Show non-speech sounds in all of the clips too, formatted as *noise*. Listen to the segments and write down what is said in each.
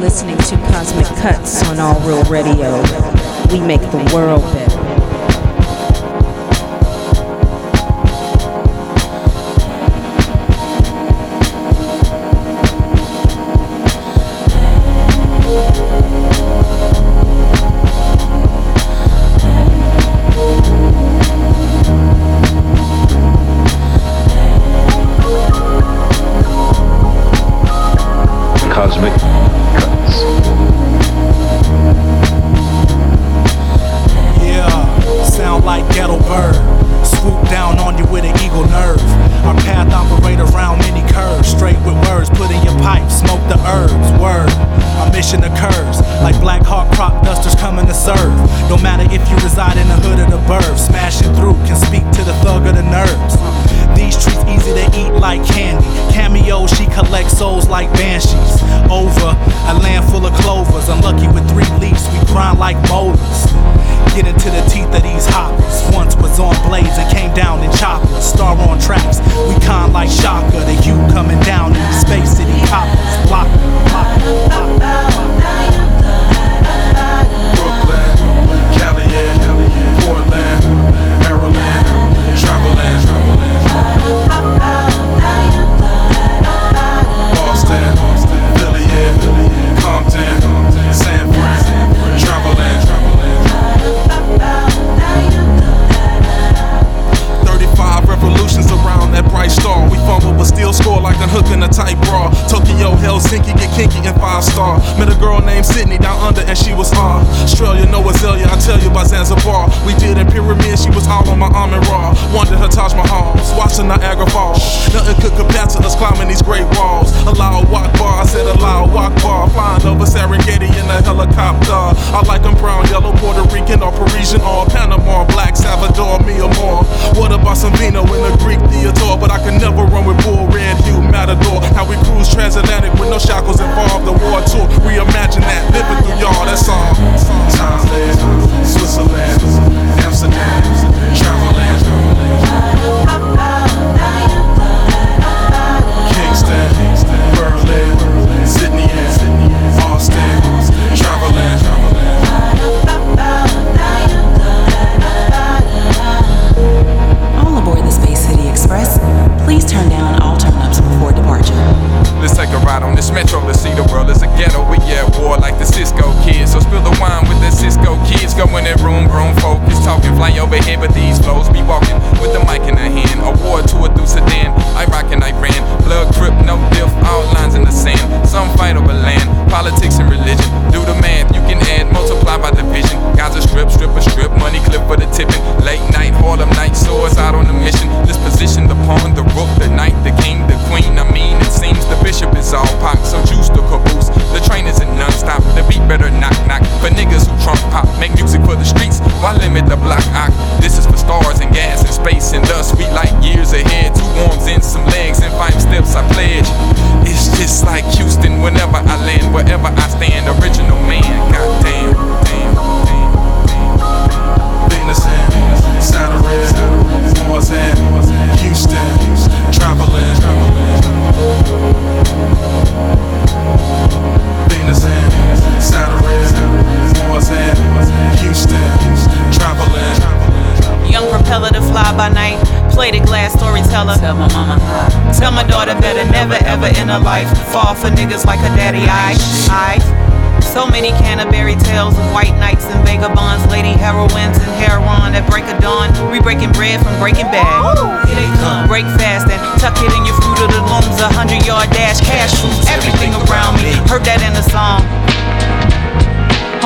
listening to Cosmic Cuts on All Real Radio. We make the world better.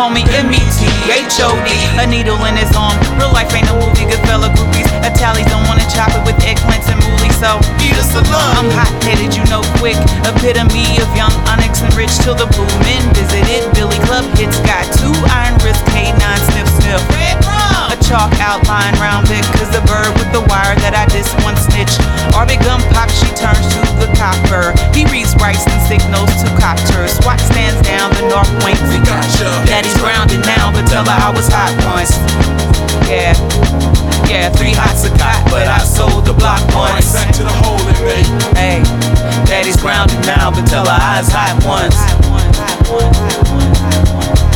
call me M-E-T-H-O-D. A needle in his arm. Real life ain't a movie. Good fella groupies. Italians don't wanna chop it with eggplants and moolie. So eat us alone. I'm hot-headed, you know, quick. Epitome of young Onyx and Rich till the boom men visited. Billy Club hits got two iron wrist K9 sniff sniff chalk outline round it. Cause the bird with the wire that I just once snitched. Orbit Gum pop, she turns to the copper. He reads rights and signals to copters. SWAT stands down the north wing. We gotcha. Daddy's grounded now, but tell her I was hot once. Yeah. Yeah, three hots a cot, but I sold the block once. Back to the hole in me. Hey, daddy's grounded now, but tell her I was hot once. Hot one, hot one, hot one, hot one.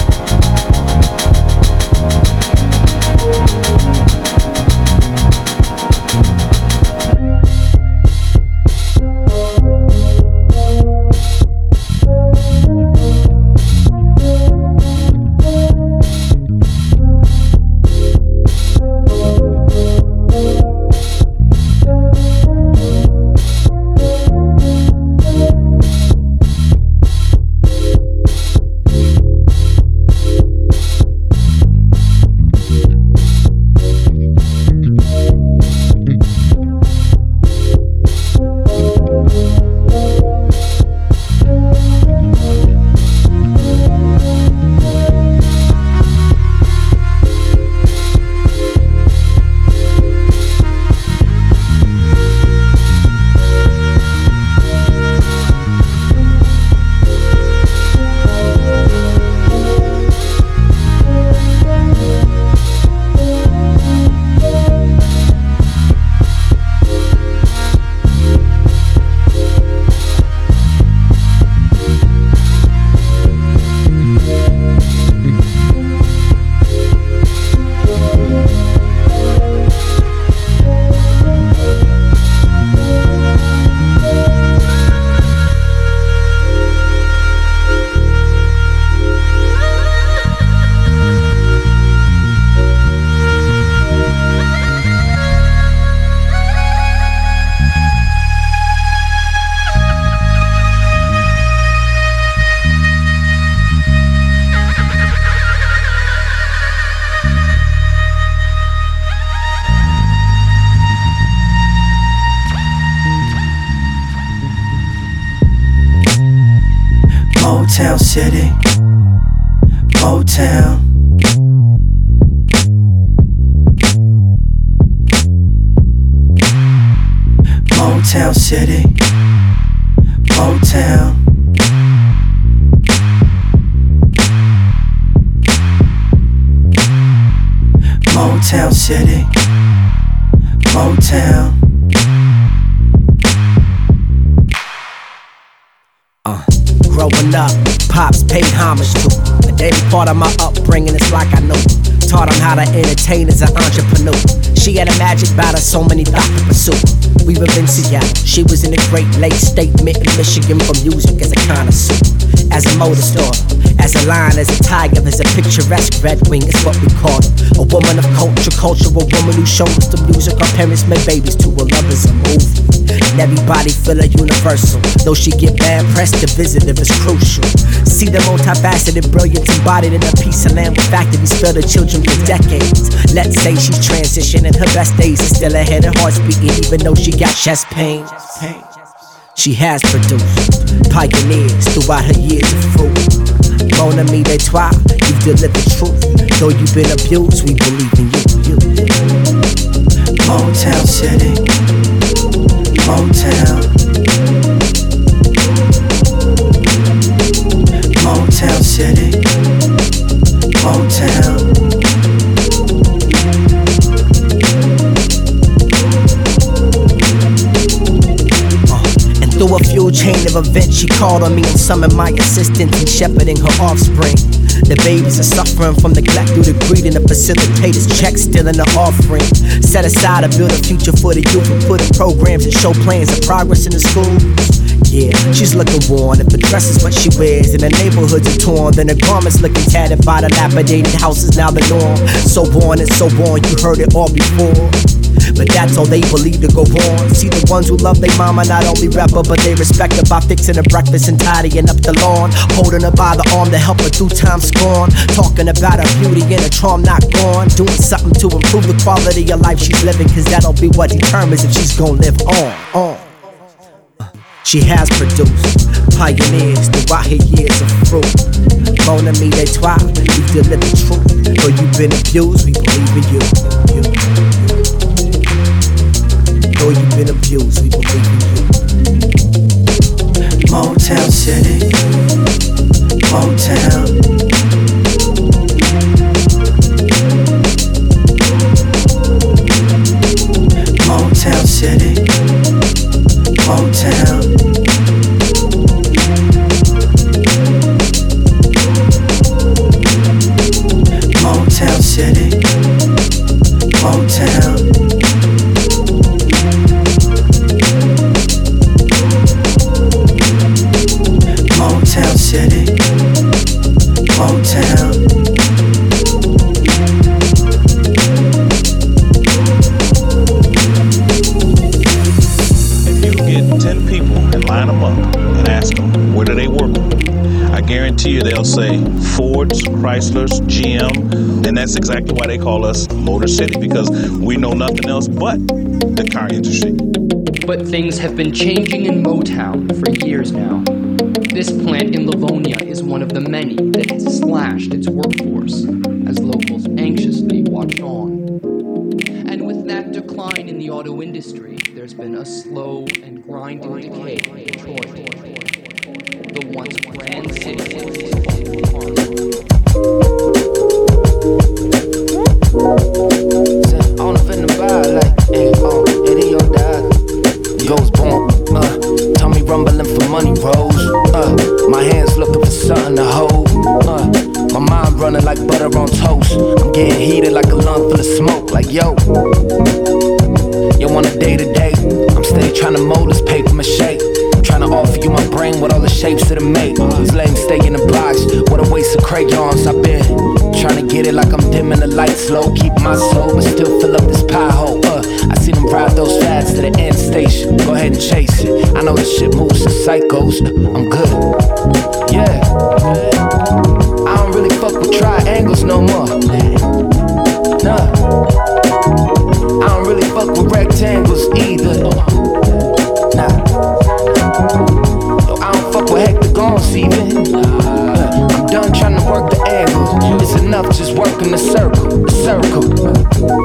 Thank you. In statement in Michigan for music as a connoisseur. As a motor store, as a lion, as a tiger, as a picturesque red wing is what we call her. A woman of culture, cultural woman who shows the music her parents made babies to. A lover's a movie. And everybody feel a universal. Though she get bad press, the visitor is crucial. See the multifaceted brilliance embodied in a piece of land with factories fill the children for decades. Let's say she's transitioning, her best days are still ahead, her heart's beating even though she got chest pain. chest pain. She has produced pioneers throughout her years of fruit. Mon ami Detroit, you've delivered truth. Though you've been abused, we believe in you. you. Motown City. Motown. Motown City. Of events, she called on me and summoned my assistance in shepherding her offspring. The babies are suffering from neglect due to greed and the facilitators check still in the offering. Set aside to build a future for the youth and put in programs and show plans of progress in the school. Yeah, she's looking worn. If the dress is what she wears, and the neighborhoods are torn, then the garments looking tattered by the dilapidated houses now the norm. So worn and so worn, you heard it all before. But that's all they believe to go on. See the ones who love their mama not only rap her, but they respect her by fixing her breakfast and tidying up the lawn. Holding her by the arm to help her through time's scorn. Talking about her beauty and her charm not gone. Doing something to improve the quality of life she's living, cause that'll be what determines if she's gonna live on. on. She has produced pioneers throughout her years of fruit. Mon ami Detroit, you deliver truth. Though you've been abused, we believe in you. you. Though you've been abused, we believe in you. Motown City, Motown. Motown City, Motown. Fords, Chryslers, GM, and that's exactly why they call us Motor City because we know nothing else but the car industry. But things have been changing in Motown for years now. This plant in Livonia is one of the many that has slashed its workforce as locals anxiously watch on. And with that decline in the auto industry, there's been a slow and grinding decay in Detroit, the once grand city rumbling for money rolls. Uh, my hands looking for something to hold. Uh, my mind running like butter on toast. I'm getting heated like a lung full of smoke. Like, yo, yo want a day to day? I'm steady trying to mold this paper mache. Trying to offer you my brain with all the shapes that it make. These lames stay in the box. What a waste of crayons. I've been trying to get it like I'm dimming the lights low. Keep my soul, but still fill up this pie hole. Uh, I see them ride those fads to the end station. Go ahead and chase it. I know this shit moves to psychos. I'm good. Yeah. I don't really fuck with triangles no more. Nah. I don't really fuck with rectangles either. Nah. Yo, I don't fuck with hectagons even. I'm done trying to work the angles. It's enough just working the circle, the circle.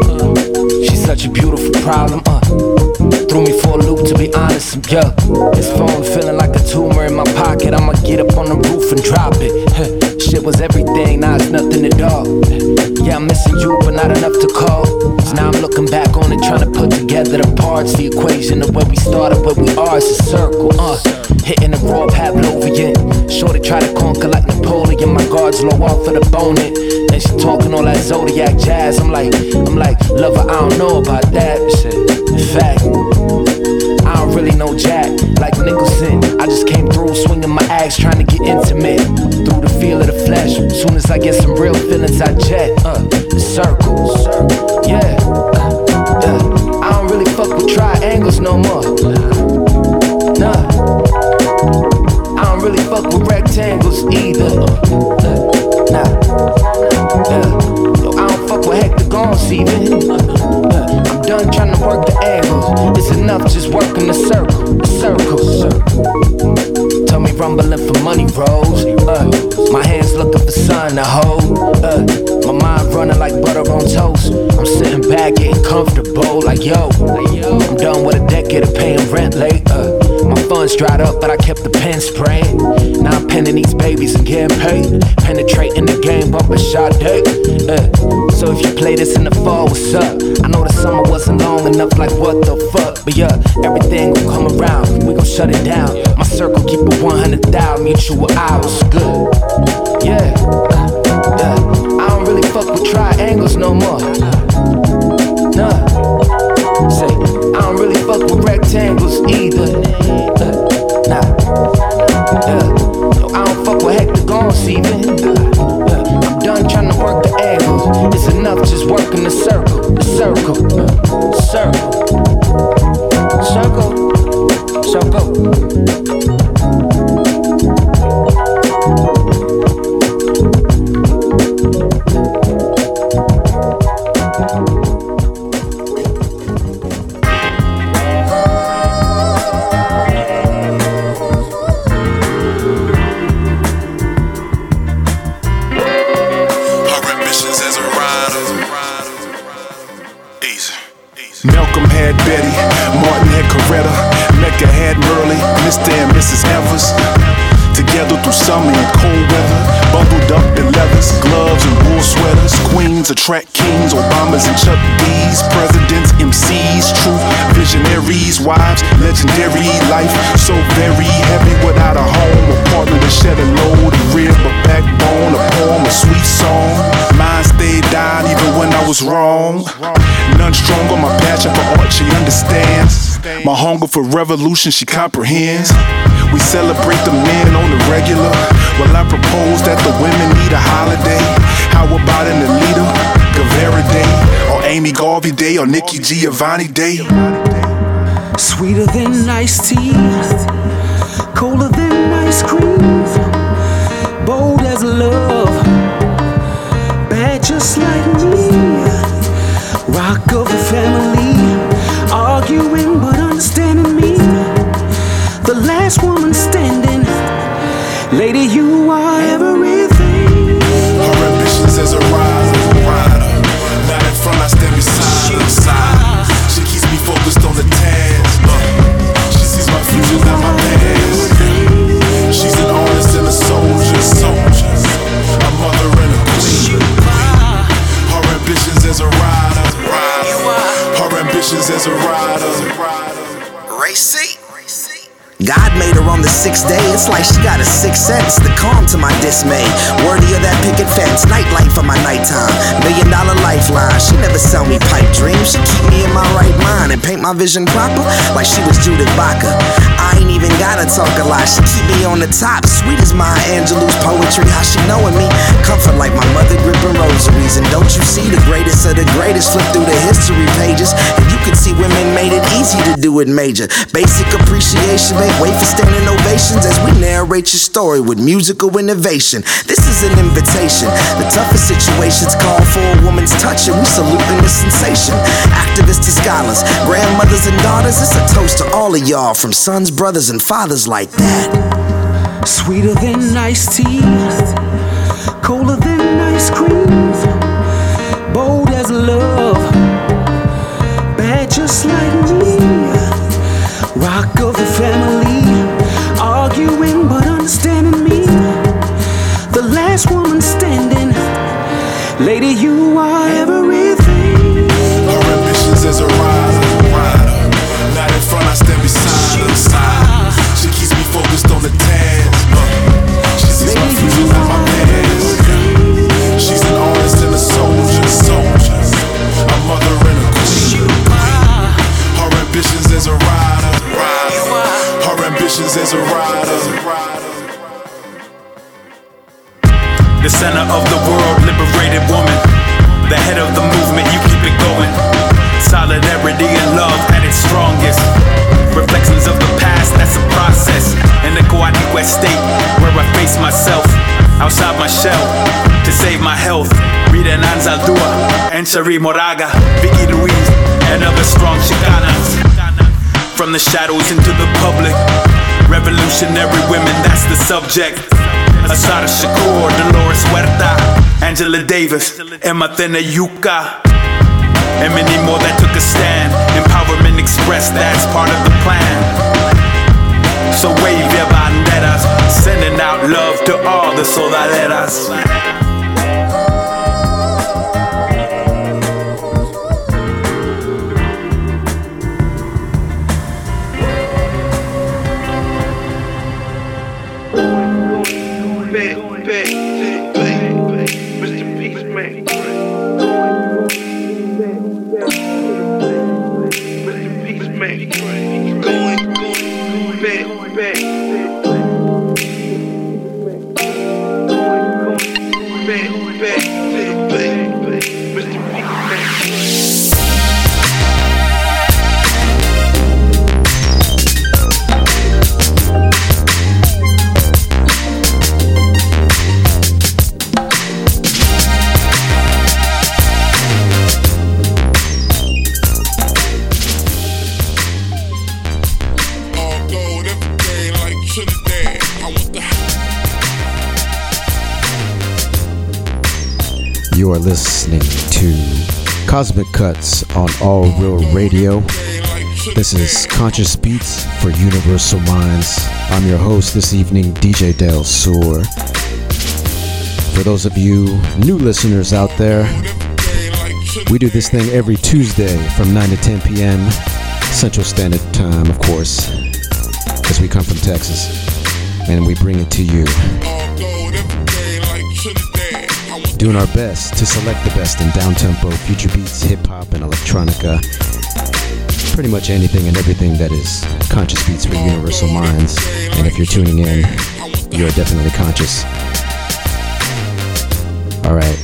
Such a beautiful problem. Uh, threw me for a loop to be honest. Yeah, this phone feeling like a tumor in my pocket. I'ma get up on the roof and drop it. Shit was everything, now it's nothing at all. Yeah, I'm missing you, but not enough to call. So now I'm looking back on it, trying to put together the parts. The equation of where we started, where we are, is a circle. Uh, hitting the raw Pavlovian. Shorty try to conquer like Napoleon. My guards low off of the bonnet. Then she talking all that zodiac jazz. I'm like, I'm like, lover, I don't know about that shit. In fact, I don't really know Jack like Nicholson. I just came through swinging my axe, trying to get intimate through the feel of the flesh. Soon as I get some real feelings, I jet. Uh, the circles, yeah. Uh. I don't really fuck with triangles no more. Nah. I don't really fuck with rectangles either. Uh, nah. Uh, I'm done trying to work the angles. It's enough just working the circle, the circle. Tell me rumbling for money rolls. Uh, my hands looking for something to hold. Uh, my mind running like butter on toast. I'm sitting back getting comfortable, like yo. I'm done with a decade of paying rent late. Uh, funds dried up, but I kept the pen spraying. Now I'm penning these babies and getting paid. Penetrating the game, bumping shot day. Uh, so if you play this in the fall, what's up? I know the summer wasn't long enough, like what the fuck? But yeah, everything gon' come around. We gon' shut it down. My circle keep it 100,000 mutual hours. Good. Yeah. Yeah. I don't really fuck with triangles no more. Nah. Say, I don't really fuck with rectangles either. Uh, nah. Yeah. Yo, I don't fuck with hectagons even. Uh, I'm done trying to work the angles. It's enough just working the circle, the circle, uh, circle, circle, circle. Wrong. None stronger, my passion for art, she understands. My hunger for revolution, she comprehends. We celebrate the men on the regular. Well, I propose that the women need a holiday. How about an Alita, Guevara Day, or Amy Garvey Day, or Nikki Giovanni Day? Sweeter than iced tea, colder than ice cream, bold as love, bad just like last woman standing, lady, you are everything. Her ambitions as a rider, rider. Not in front, I stand beside her. Side. She keeps me focused on the task. Uh, she sees my future, not my past. She's an artist and a soldier, soldier. A mother and a queen. Her ambitions as a rider, rider. Her ambitions as a rider. Ray C. God made her on the sixth day. It's like she got a sixth sense. The calm to my dismay. Worthy of that picket fence. Nightlight for my nighttime. Million dollar lifeline. She never sell me pipe dreams. She keep me in my right mind and paint my vision proper like she was Judith Baca. I ain't even gotta talk a lot. She keep me on the top. Sweet as Maya Angelou's poetry. How she knowing me? Comfort like my mother gripping rosaries. And don't you see the greatest of the greatest flip through the history pages? And you can see women made it easy to do it major. Basic appreciation, make way for standing ovations as we narrate your story with musical innovation. This is an invitation. The toughest situations call for a woman's touch, and we saluting the sensation. Activists to scholars, grandmothers and daughters, it's a toast to all of y'all from sons, brothers, and fathers like that. Sweeter than iced tea, colder than ice cream, bold as love, last woman standing, lady, you are everything. Her ambitions as a rider, rider. Not in front, I stand beside her. Side. She keeps me focused on the task. Uh, she sees my future, not my past. She's an artist and a soldier, soldier. A mother and a queen. Her ambitions as a rider, rider. Her ambitions as a rider. The center of the world, liberated woman. The head of the movement, you keep it going. Solidarity and love at its strongest. Reflections of the past, that's a process. In the Coatlicue state, where I face myself. Outside my shell, to save my health. Rita Anzaldua, and Cherríe Moraga, Vicki Ruiz, and other strong Chicanas. From the shadows into the public. Revolutionary women, that's the subject. Assata Shakur, Dolores Huerta, Angela Davis, Emma Tenayuca. And many more that took a stand. Empowerment Express, that's part of the plan. So wave your banderas, sending out love to all the soldaderas. You are listening to Cosmic Cuts on All Real Radio. This is Conscious Beats for Universal Minds. I'm your host this evening, DJ Del Sur. For those of you new listeners out there, we do this thing every Tuesday from 9 to 10 p.m. Central Standard Time, of course, because we come from Texas and we bring it to you. Doing our best to select the best in downtempo, future beats, hip hop, and electronica. Pretty much anything and everything that is conscious beats for universal minds. And if you're tuning in, you're definitely conscious. Alright.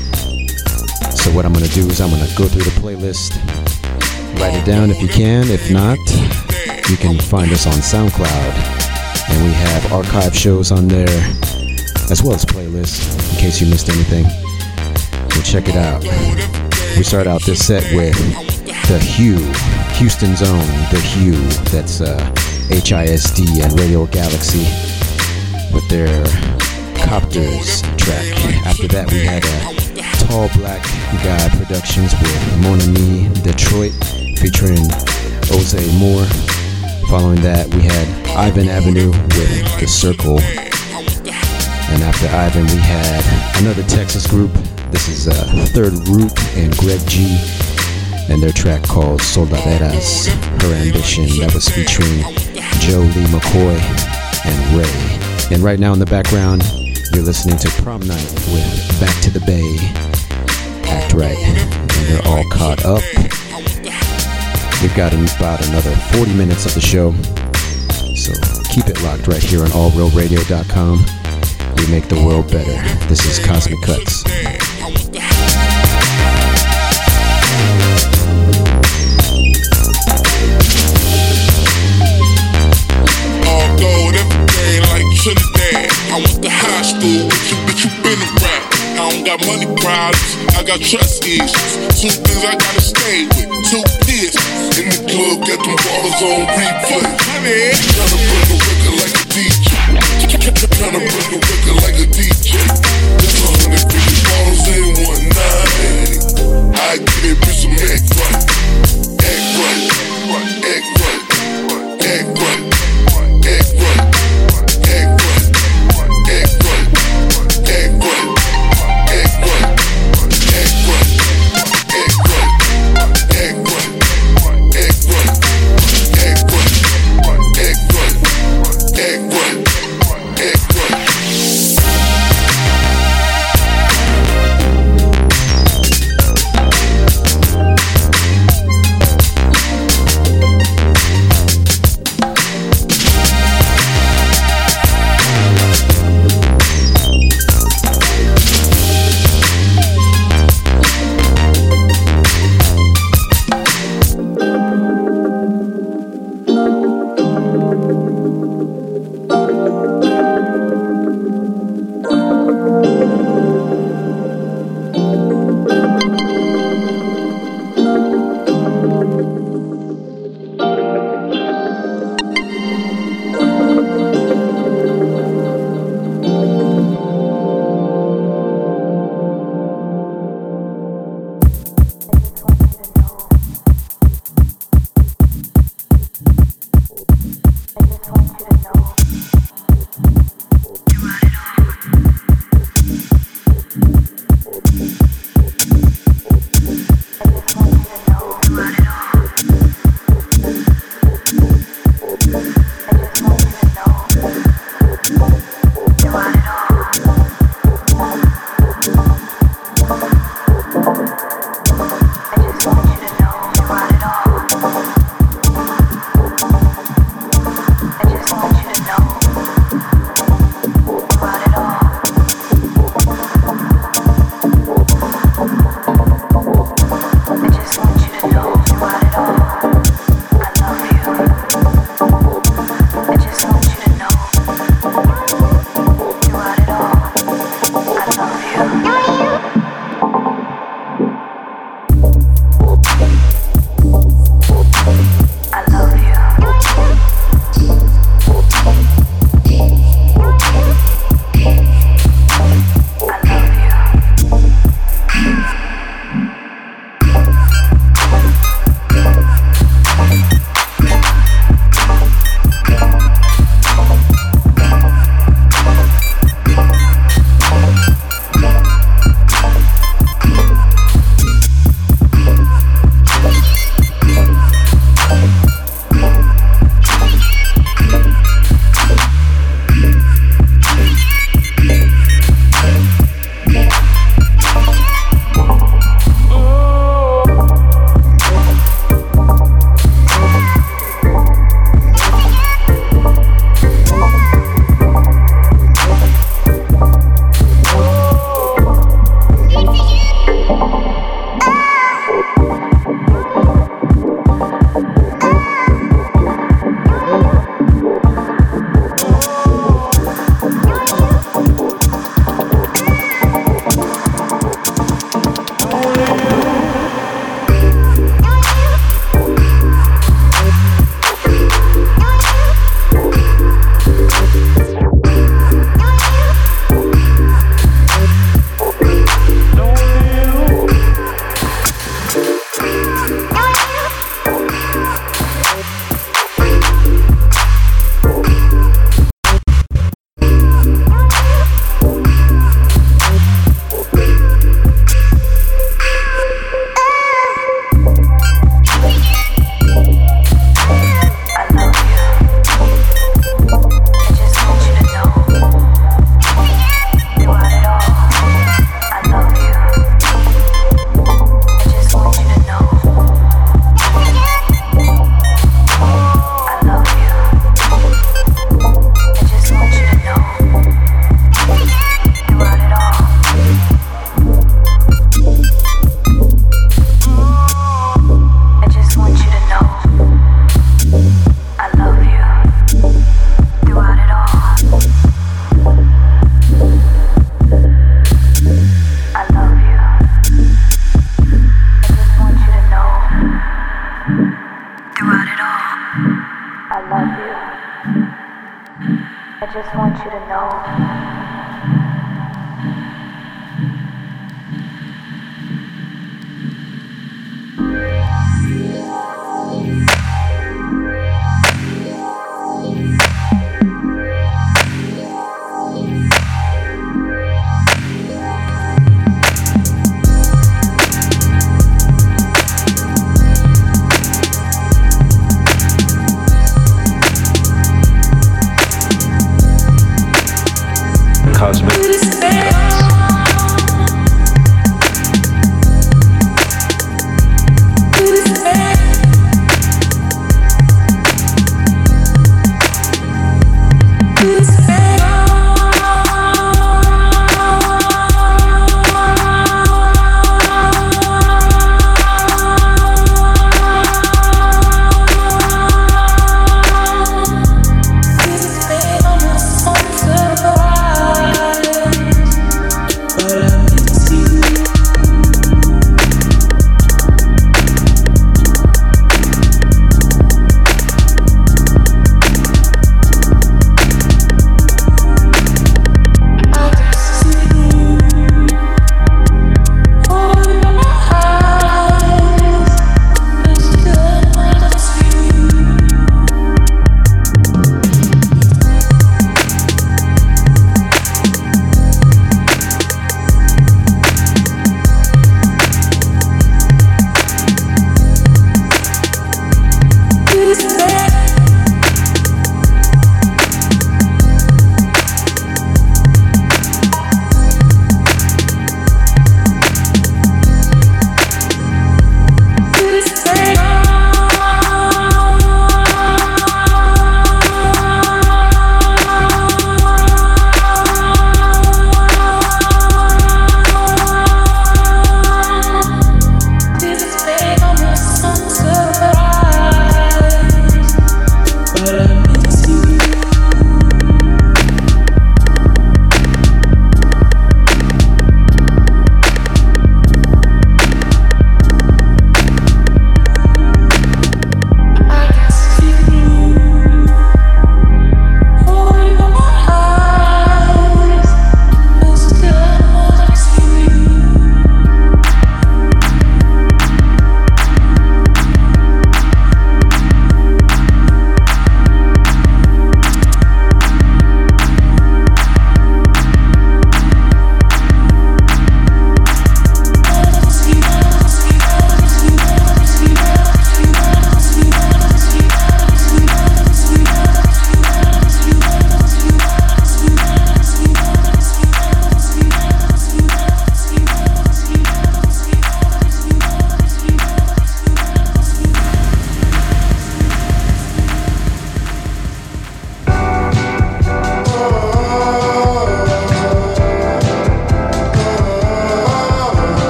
So, what I'm gonna do is I'm gonna go through the playlist, write it down if you can. If not, you can find us on SoundCloud. And we have archive shows on there, as well as playlists, in case you missed anything. So check it out. We start out this set with The Hue, Houston's own The Hue. That's uh, HISD and Radio Galaxy with their Copters track. After that, we had a Tall Black Guy Productions with Mon Ami Detroit featuring Jose Moore. Following that, we had Ivan Avenue with The Circle. And after Ivan, we had another Texas group. This is uh, Third Root and Greg G. And their track called Soldaderas, Her Ambition. That was featuring Joe Lee McCoy and Ray. And right now in the background, you're listening to Prom Night with Back to the Bay. Act right. And they're all caught up. We've got about another 40 minutes of the show. So keep it locked right here on allrealradio.com. We make the world better. This is Cosmic Cuts. Got money problems, I got trust issues. Two things I gotta stay with, two pistols. In the club, get them bottles on replay. Tryna bring a record like a DJ. Tryna bring a record like a DJ. That's a hundred fifty bottles in one night. I get it, bitch, some act right. Act right, act right,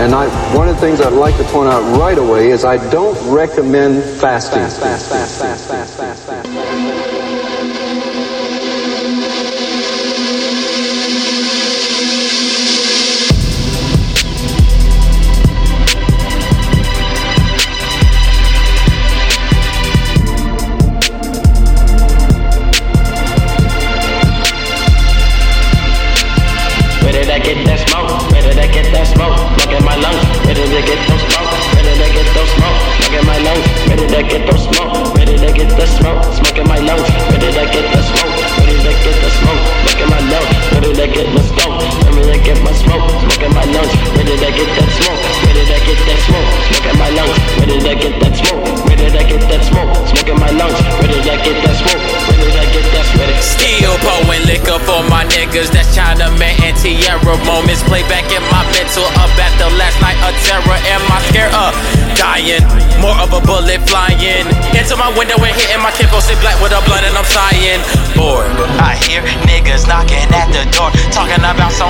and I, one of the things I'd like to point out right away is I don't recommend fasting. Fast, fast, fast, to get the smoke, ready to get the smoke, smoke in my lungs, ready to get the smoke, ready to get the smoke, look in my lungs, ready to get the smoke. Where did I get my smoke, smoke at my lungs. Where did I get that smoke? Where did I get that smoke? Smoke at my lungs. Where did I get that smoke? Where did I get that smoke? Smoke at my lungs. Where did I get that smoke? Where did I get that smoke? Still pouring liquor for my niggas. That's China Man and Tierra moments. Play back in my mental up the last night of terror. Am I scared of dying? More of a bullet flying into my window and hitting my kid. Sit black with a blood and I'm sighing. Bored. I hear niggas knocking at the door, talking about some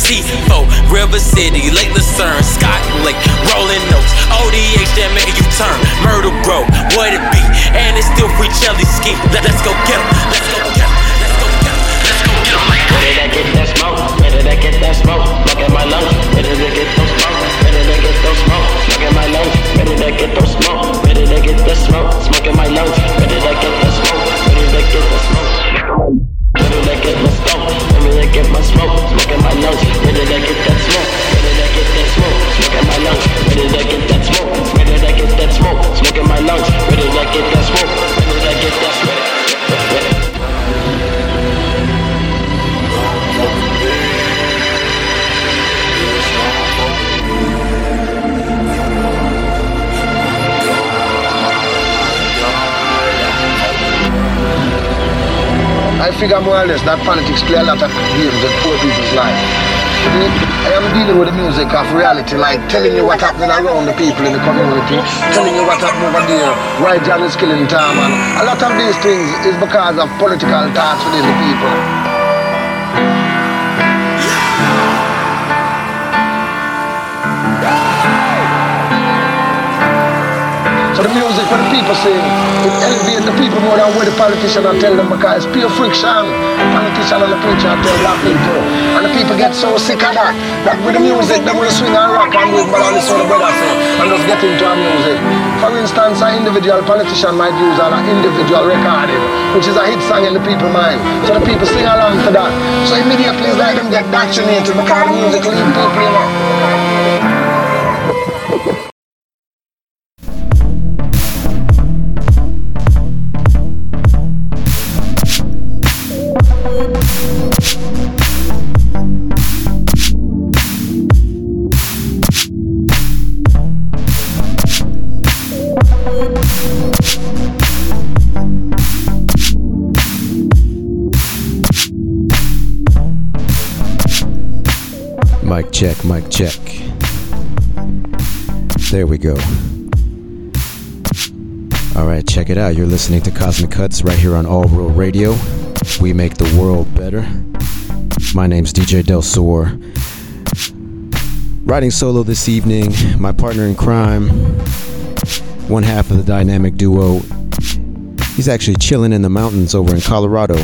C4, River City, Lake Lucerne, Scott Lake, Rolling Oaks, ODH that make you turn. Murder Road, what it be? And it's still free Chelly ski. Let, us go get let's go get em, let's go get em, let's go get em. Where get that smoke? Where did get that smoke? Look my lungs, where did get those smoke? Where did get those smoke? Look my lungs, where did get those smoke? Where did get the smoke? Smoke in get the smoke? I get my smoke? Smoke in my lungs. Where did I get that smoke? Where did I get that smoke? Smoke in my lungs. Where did I get I figure more or less that politics play a lot of games in poor people's life. I am dealing with the music of reality, like telling you what happening around the people in the community, telling you what happening over there, why John is killing time, and a lot of these things is because of political thoughts within the people. So the music for the people sing, it elevates the people more than what the politician and tell them because it's pure friction. The politician and the preacher tell black people. And the people get so sick of that, that with the music, they will swing and rock and but all this what the brother say, and just get into our music. For instance, an individual politician might use an individual recording, which is a hit song in the people's mind. So the people sing along to that. So immediately it's like them get vaccinated because the music lead people, you know. Check it out. You're listening to Cosmic Cuts right here on All World Radio. We make the world better. My name's DJ Del Sur. Riding solo this evening, my partner in crime, one half of the dynamic duo. He's actually chilling in the mountains over in Colorado.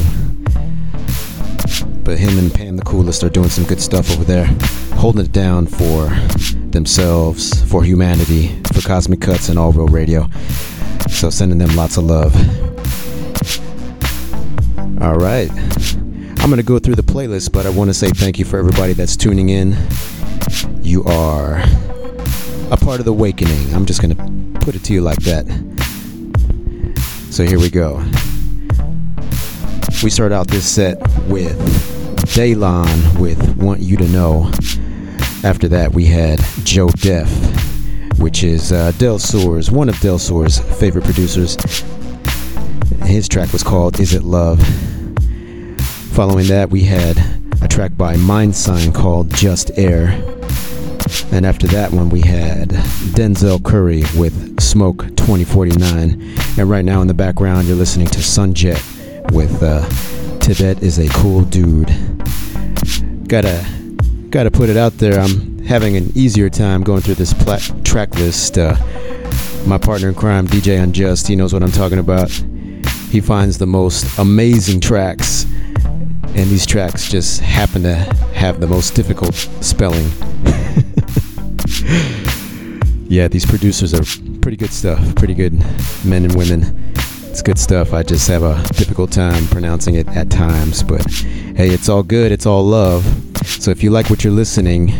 But him and Pam the Coolest are doing some good stuff over there, holding it down for themselves, for humanity, for Cosmic Cuts and All Real Radio. So sending them lots of love. All right. I'm going to go through the playlist, but I want to say thank you for everybody that's tuning in. You are a part of the awakening. I'm just going to put it to you like that. So here we go. We start out this set with Daylon with Want You to Know. After that, we had Joe Def, which is uh, Del Sur's, one of Del Sur's favorite producers. His track was called Is It Love? Following that, we had a track by Mindsign called Just Air. And after that one, we had Denzel Curry with Smoke 2049. And right now in the background, you're listening to Sunjet with uh, Tibet is a cool dude. Gotta, gotta put it out there. I'm having an easier time going through this track list. Uh, my partner in crime, DJ Unjust, he knows what I'm talking about. He finds the most amazing tracks, and these tracks just happen to have the most difficult spelling. *laughs* yeah, these producers are pretty good stuff. Pretty good men and women. It's good stuff. I just have a difficult time pronouncing it at times, but hey, it's all good. It's all love. So if you like what you're listening,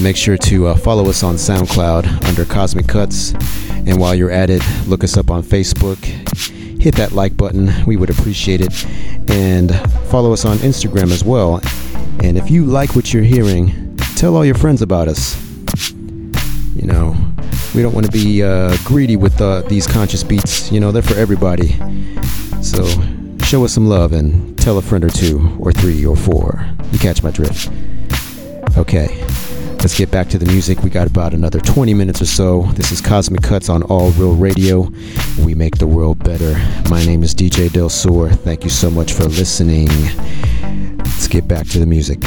make sure to uh, follow us on SoundCloud under Cosmic Cuts. And while you're at it, look us up on Facebook. Hit that like button. We would appreciate it. And follow us on Instagram as well. And if you like what you're hearing, tell all your friends about us. You know, we don't want to be uh, greedy with uh, these conscious beats. You know, they're for everybody. So show us some love and tell a friend or two, or three, or four. You catch my drift. Okay, let's get back to the music. We got about another 20 minutes or so. This is Cosmic Cuts on All Real Radio. We make the world better. My name is DJ Del Sur. Thank you so much for listening. Let's get back to the music.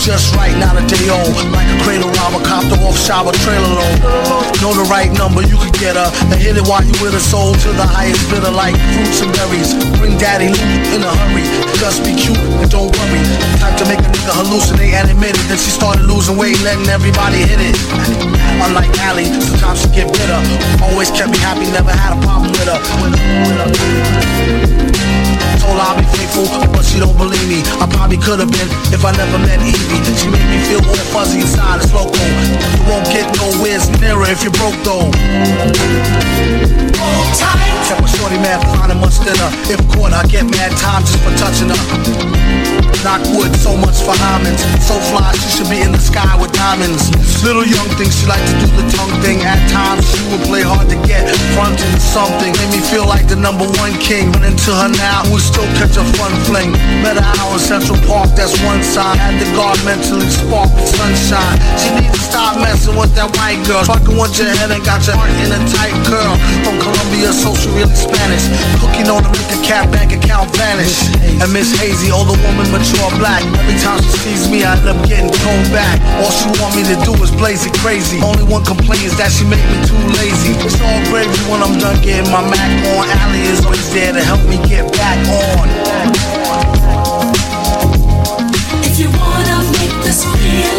Just right, not a day old. Like a cradle robber, cop copter off shower trailer load. Know the right number, you could get her. And hit it while you with her soul to the highest bidder like fruits and berries. Bring Daddy Louie in a hurry. Just be cute and don't worry. Time to make a nigga hallucinate and admit it. Then she started losing weight, letting everybody hit it. Unlike Allie, sometimes she get bitter. Always kept me happy, never had a problem with her. Told her I'll be faithful, but she don't believe me. I probably could have been if I never met Evie. She made me feel all fuzzy inside, it's local. You won't get nowhere nearer if you're broke though. Kept my shorty mad, finding much thinner. If caught, I get mad time just for touching her. Knock wood, so much for Hyman's. So fly, she should be in the sky with diamonds. Little young thing, she like to do the tongue thing. At times, she would play hard to get, fronting something. Made me feel like the number one king. Run into her now, we still catch a fun fling. Met her out in Central Park, that's one sign. Had the guard mentally spark with sunshine. She need to stop messing with that white girl. Fucking want your head and got your heart in a tight curl. From Colombia, so she really Spanish. Cooking on to make a cat bank account vanish. And Miss Hazy, older woman, mature black. Every time she sees me, I end up getting toned back. All she want me to do is blaze it crazy. Only one complaint is that she make me too lazy. It's all gravy done getting my Mac on. Allie is always there to help me get back on. If you wanna make this feeling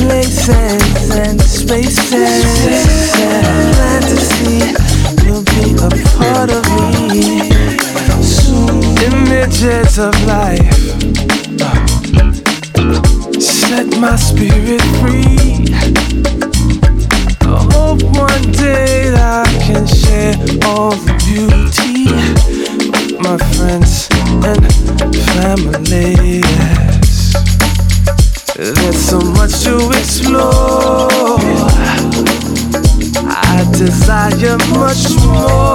Places and spaces see will be a part of me. Images of life set my spirit free. I hope one day I can share all the beauty with my friends and family. There's so much to explore. I desire much more.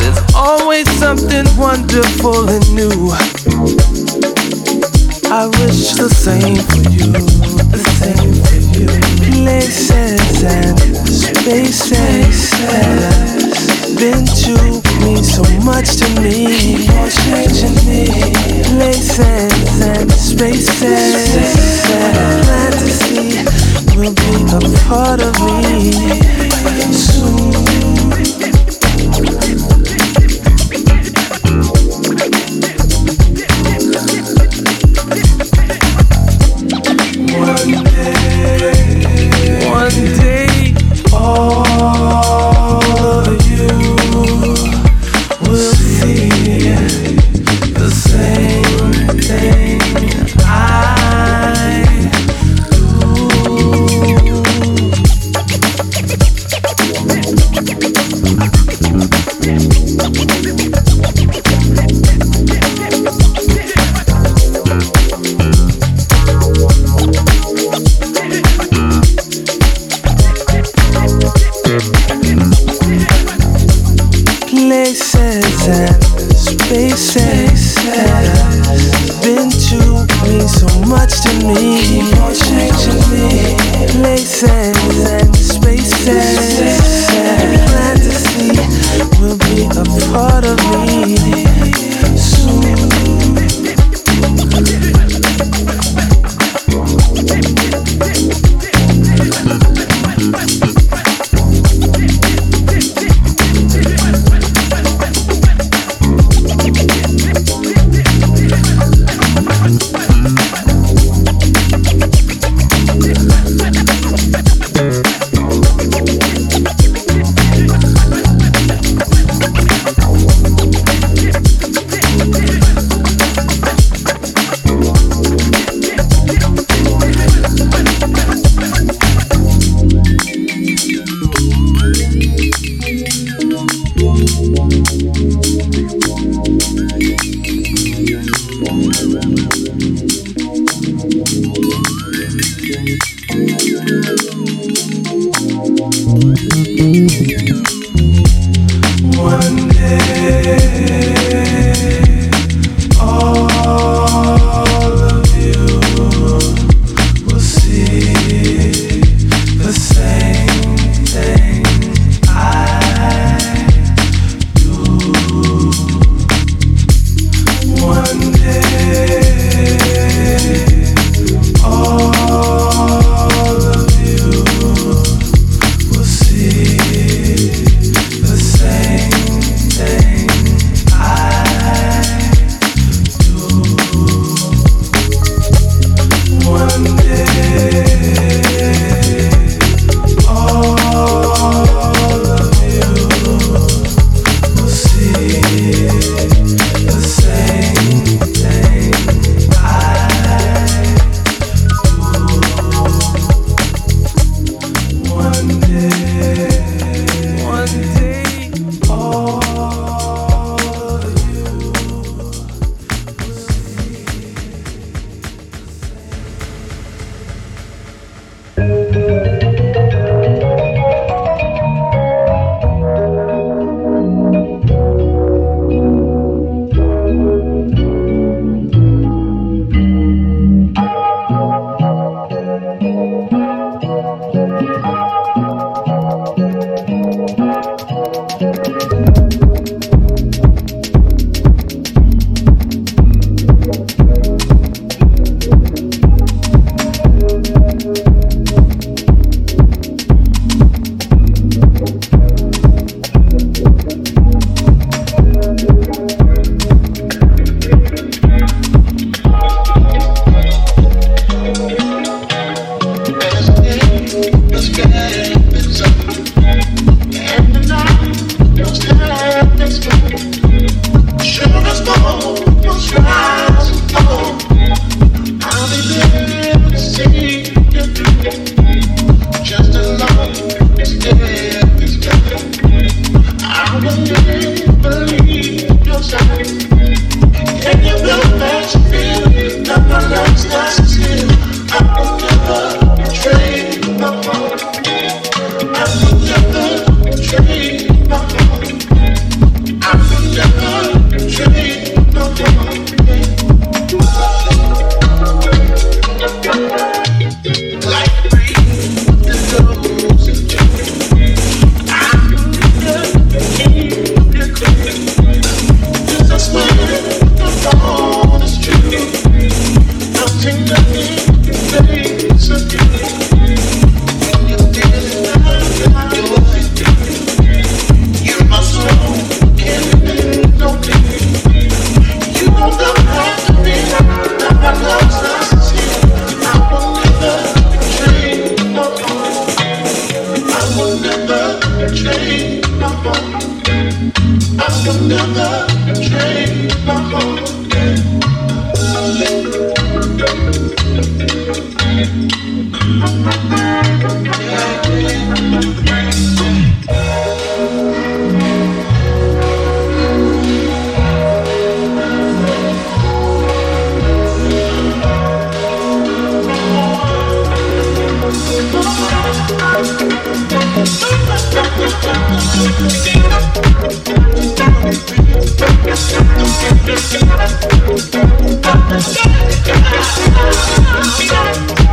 There's always something wonderful and new. I wish the same for you, the same for you. Places and spaces been to mean so much to me. Me. Places and spaces see will be a part of me soon.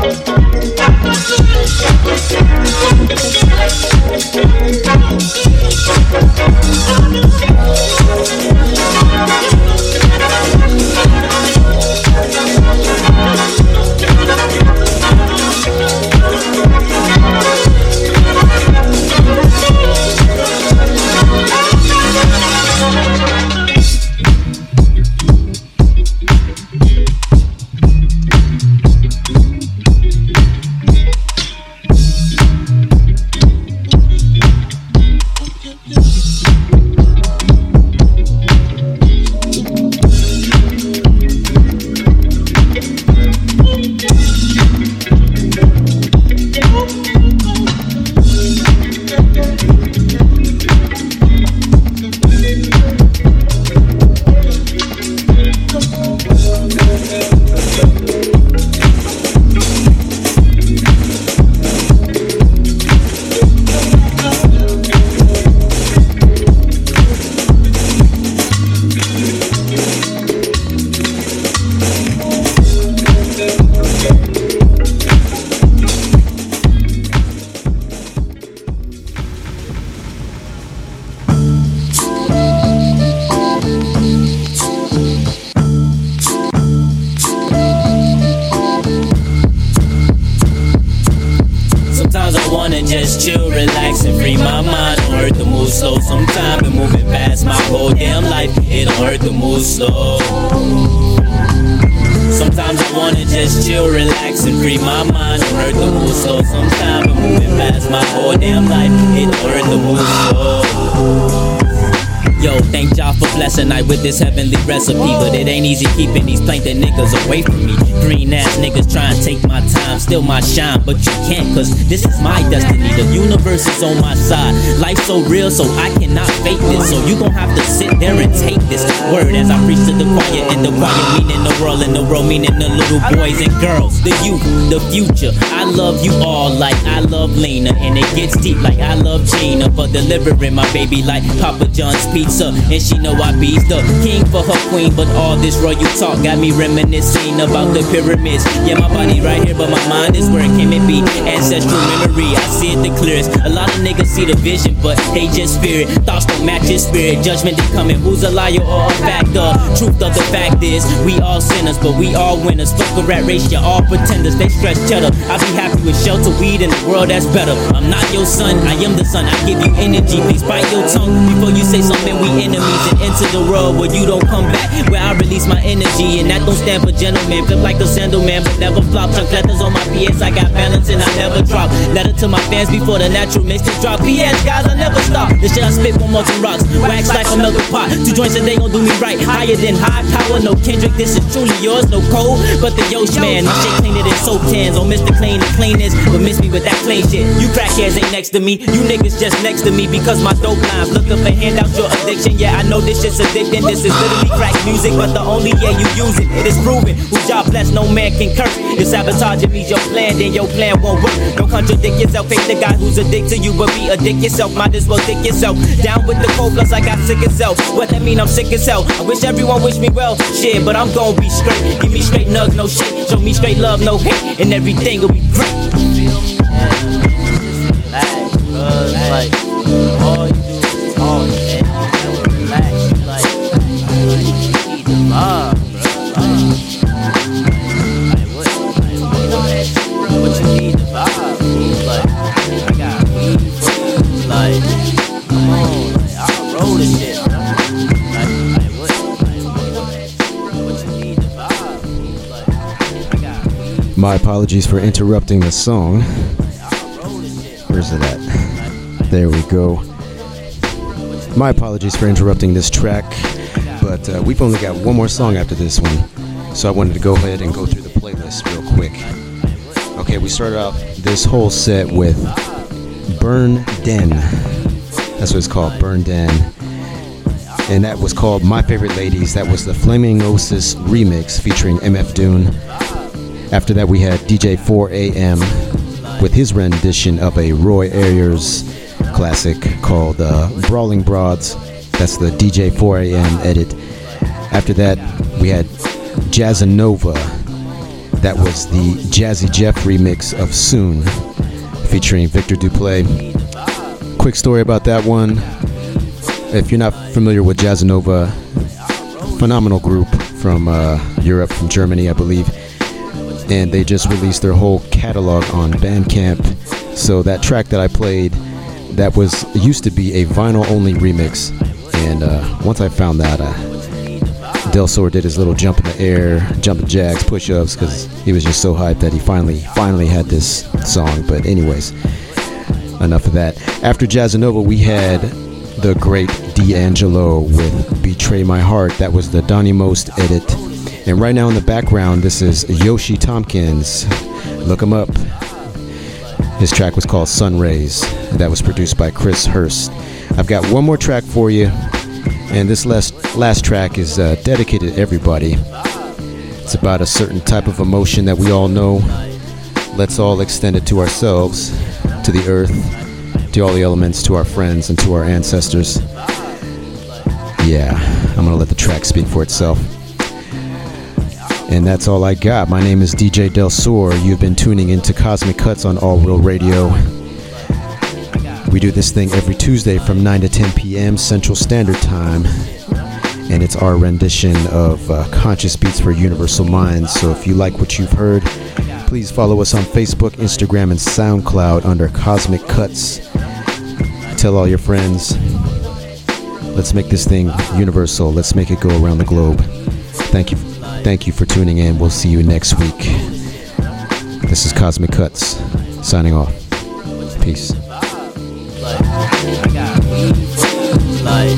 Sometimes Thank you. Just chill, relax, and free my mind. Don't hurt to move slow. Sometimes been moving past my whole damn life. It don't hurt to move slow. Yo, thank y'all for blessing I with this heavenly recipe. But it ain't easy keeping these plankton niggas away from me. Green ass niggas try and take my time, steal my shine. But you can't, cause this is my destiny. The universe is on my side. Life's so real, so I cannot fake this. So you gon' have to sit there and take this word as I preach to the choir. And the choir meaning the world, and the world meaning the little boys and girls. The youth, the future. I love you all like I love Lena. And it gets deep like I love Gina. For delivering my baby like Papa John's pizza. And she know I be the king for her queen. But all this royal talk got me reminiscing about the pyramids. Yeah, my body right here, but my mind is where it came and be. Ancestral memory, I see it the clearest. A lot of niggas see the vision, but they just fear it. Thoughts don't match your spirit. Judgment they coming. Who's a liar or a factor? Truth of the fact is, we all sinners, but we all winners. Fuck a rat race, you all pretenders. They stretch cheddar. I be happy with shelter, weed, in the world that's better. I'm not your son, I am the son. I give you energy. Please bite your tongue before you say something. We enemies and enter the world where you don't come back. Where I release my energy, and that don't stand for gentleman. Flip like a sandal man, but never flop. Chunk letters on my PS, I got balance and I never drop. Letter to my fans before the natural mixtape drop. PS, guys, I never stop. The shit I spit molten rocks. Wax like a melted pot. Two joints a day gon' do me right. Higher than high power, no Kendrick. This is truly yours, no cold. But the Yosh man, my shit cleaner than soap cans. On Mr. Clean the but miss me with that plain shit. You crackheads ain't next to me. You niggas just next to me because my dope lines. Look up and hand out your addiction. Yeah, I know this shit's addicting. This is literally crack music, but the only yeah you use it. It is proven. Who job blessed, no man can curse. If sabotaging means your plan, then your plan won't work. Don't contradict yourself. Hate the guy who's addicted to you, but be addict yourself. Might as well dick yourself. Down with the cold, plus I got sick as hell. What that mean? I'm sick as hell. I wish everyone wish me well. Shit, but I'm gon' be straight. Give me straight nugs, no shit. Show me straight love, no hate, and everything will be great. My apologies for interrupting the song. *laughs* There we go. My apologies for interrupting this track, but uh, we've only got one more song after this one, so I wanted to go ahead and go through the playlist real quick. Okay, we started out this whole set with Burn Den. That's what it's called, Burn Den. And that was called My Favorite Ladies. That was the Flaming Oasis remix featuring MF DOOM. After that, we had DJ 4AM with his rendition of a Roy Ayers classic called uh, Brawling Broads. That's the DJ 4AM edit. After that, we had Jazzanova. That was the Jazzy Jeff remix of Soon featuring Victor Duplaix. Quick story about that one. If you're not familiar with Jazzanova, phenomenal group from uh, Europe, from Germany, I believe and they just released their whole catalog on Bandcamp. So that track that I played, that was used to be a vinyl only remix, and uh, once I found that, uh, Del Sur did his little jump in the air, jumping jacks, push-ups, because he was just so hyped that he finally, finally had this song. But anyways, enough of that. After Jazzanova, we had the great D'Angelo with "Betray My Heart." That was the Donnie Most edit. And right now in the background, this is Yoshi Tompkins. Look him up. His track was called Sun Rays. That was produced by Chris Hurst. I've got one more track for you, and this last last track is uh, dedicated to everybody. It's about a certain type of emotion that we all know. Let's all extend it to ourselves, to the earth, to all the elements, to our friends, and to our ancestors. Yeah, I'm gonna let the track speak for itself. And that's all I got. My name is DJ Del Sur. You've been tuning into Cosmic Cuts on All Real Radio. We do this thing every Tuesday from 9 to 10 p.m. Central Standard Time. And it's our rendition of uh, Conscious Beats for Universal Minds. So if you like what you've heard, please follow us on Facebook, Instagram, and SoundCloud under Cosmic Cuts. Tell all your friends. Let's make this thing universal. Let's make it go around the globe. Thank you. Thank you for tuning in. We'll see you next week. This is Cosmic Cuts signing off. Peace. Like,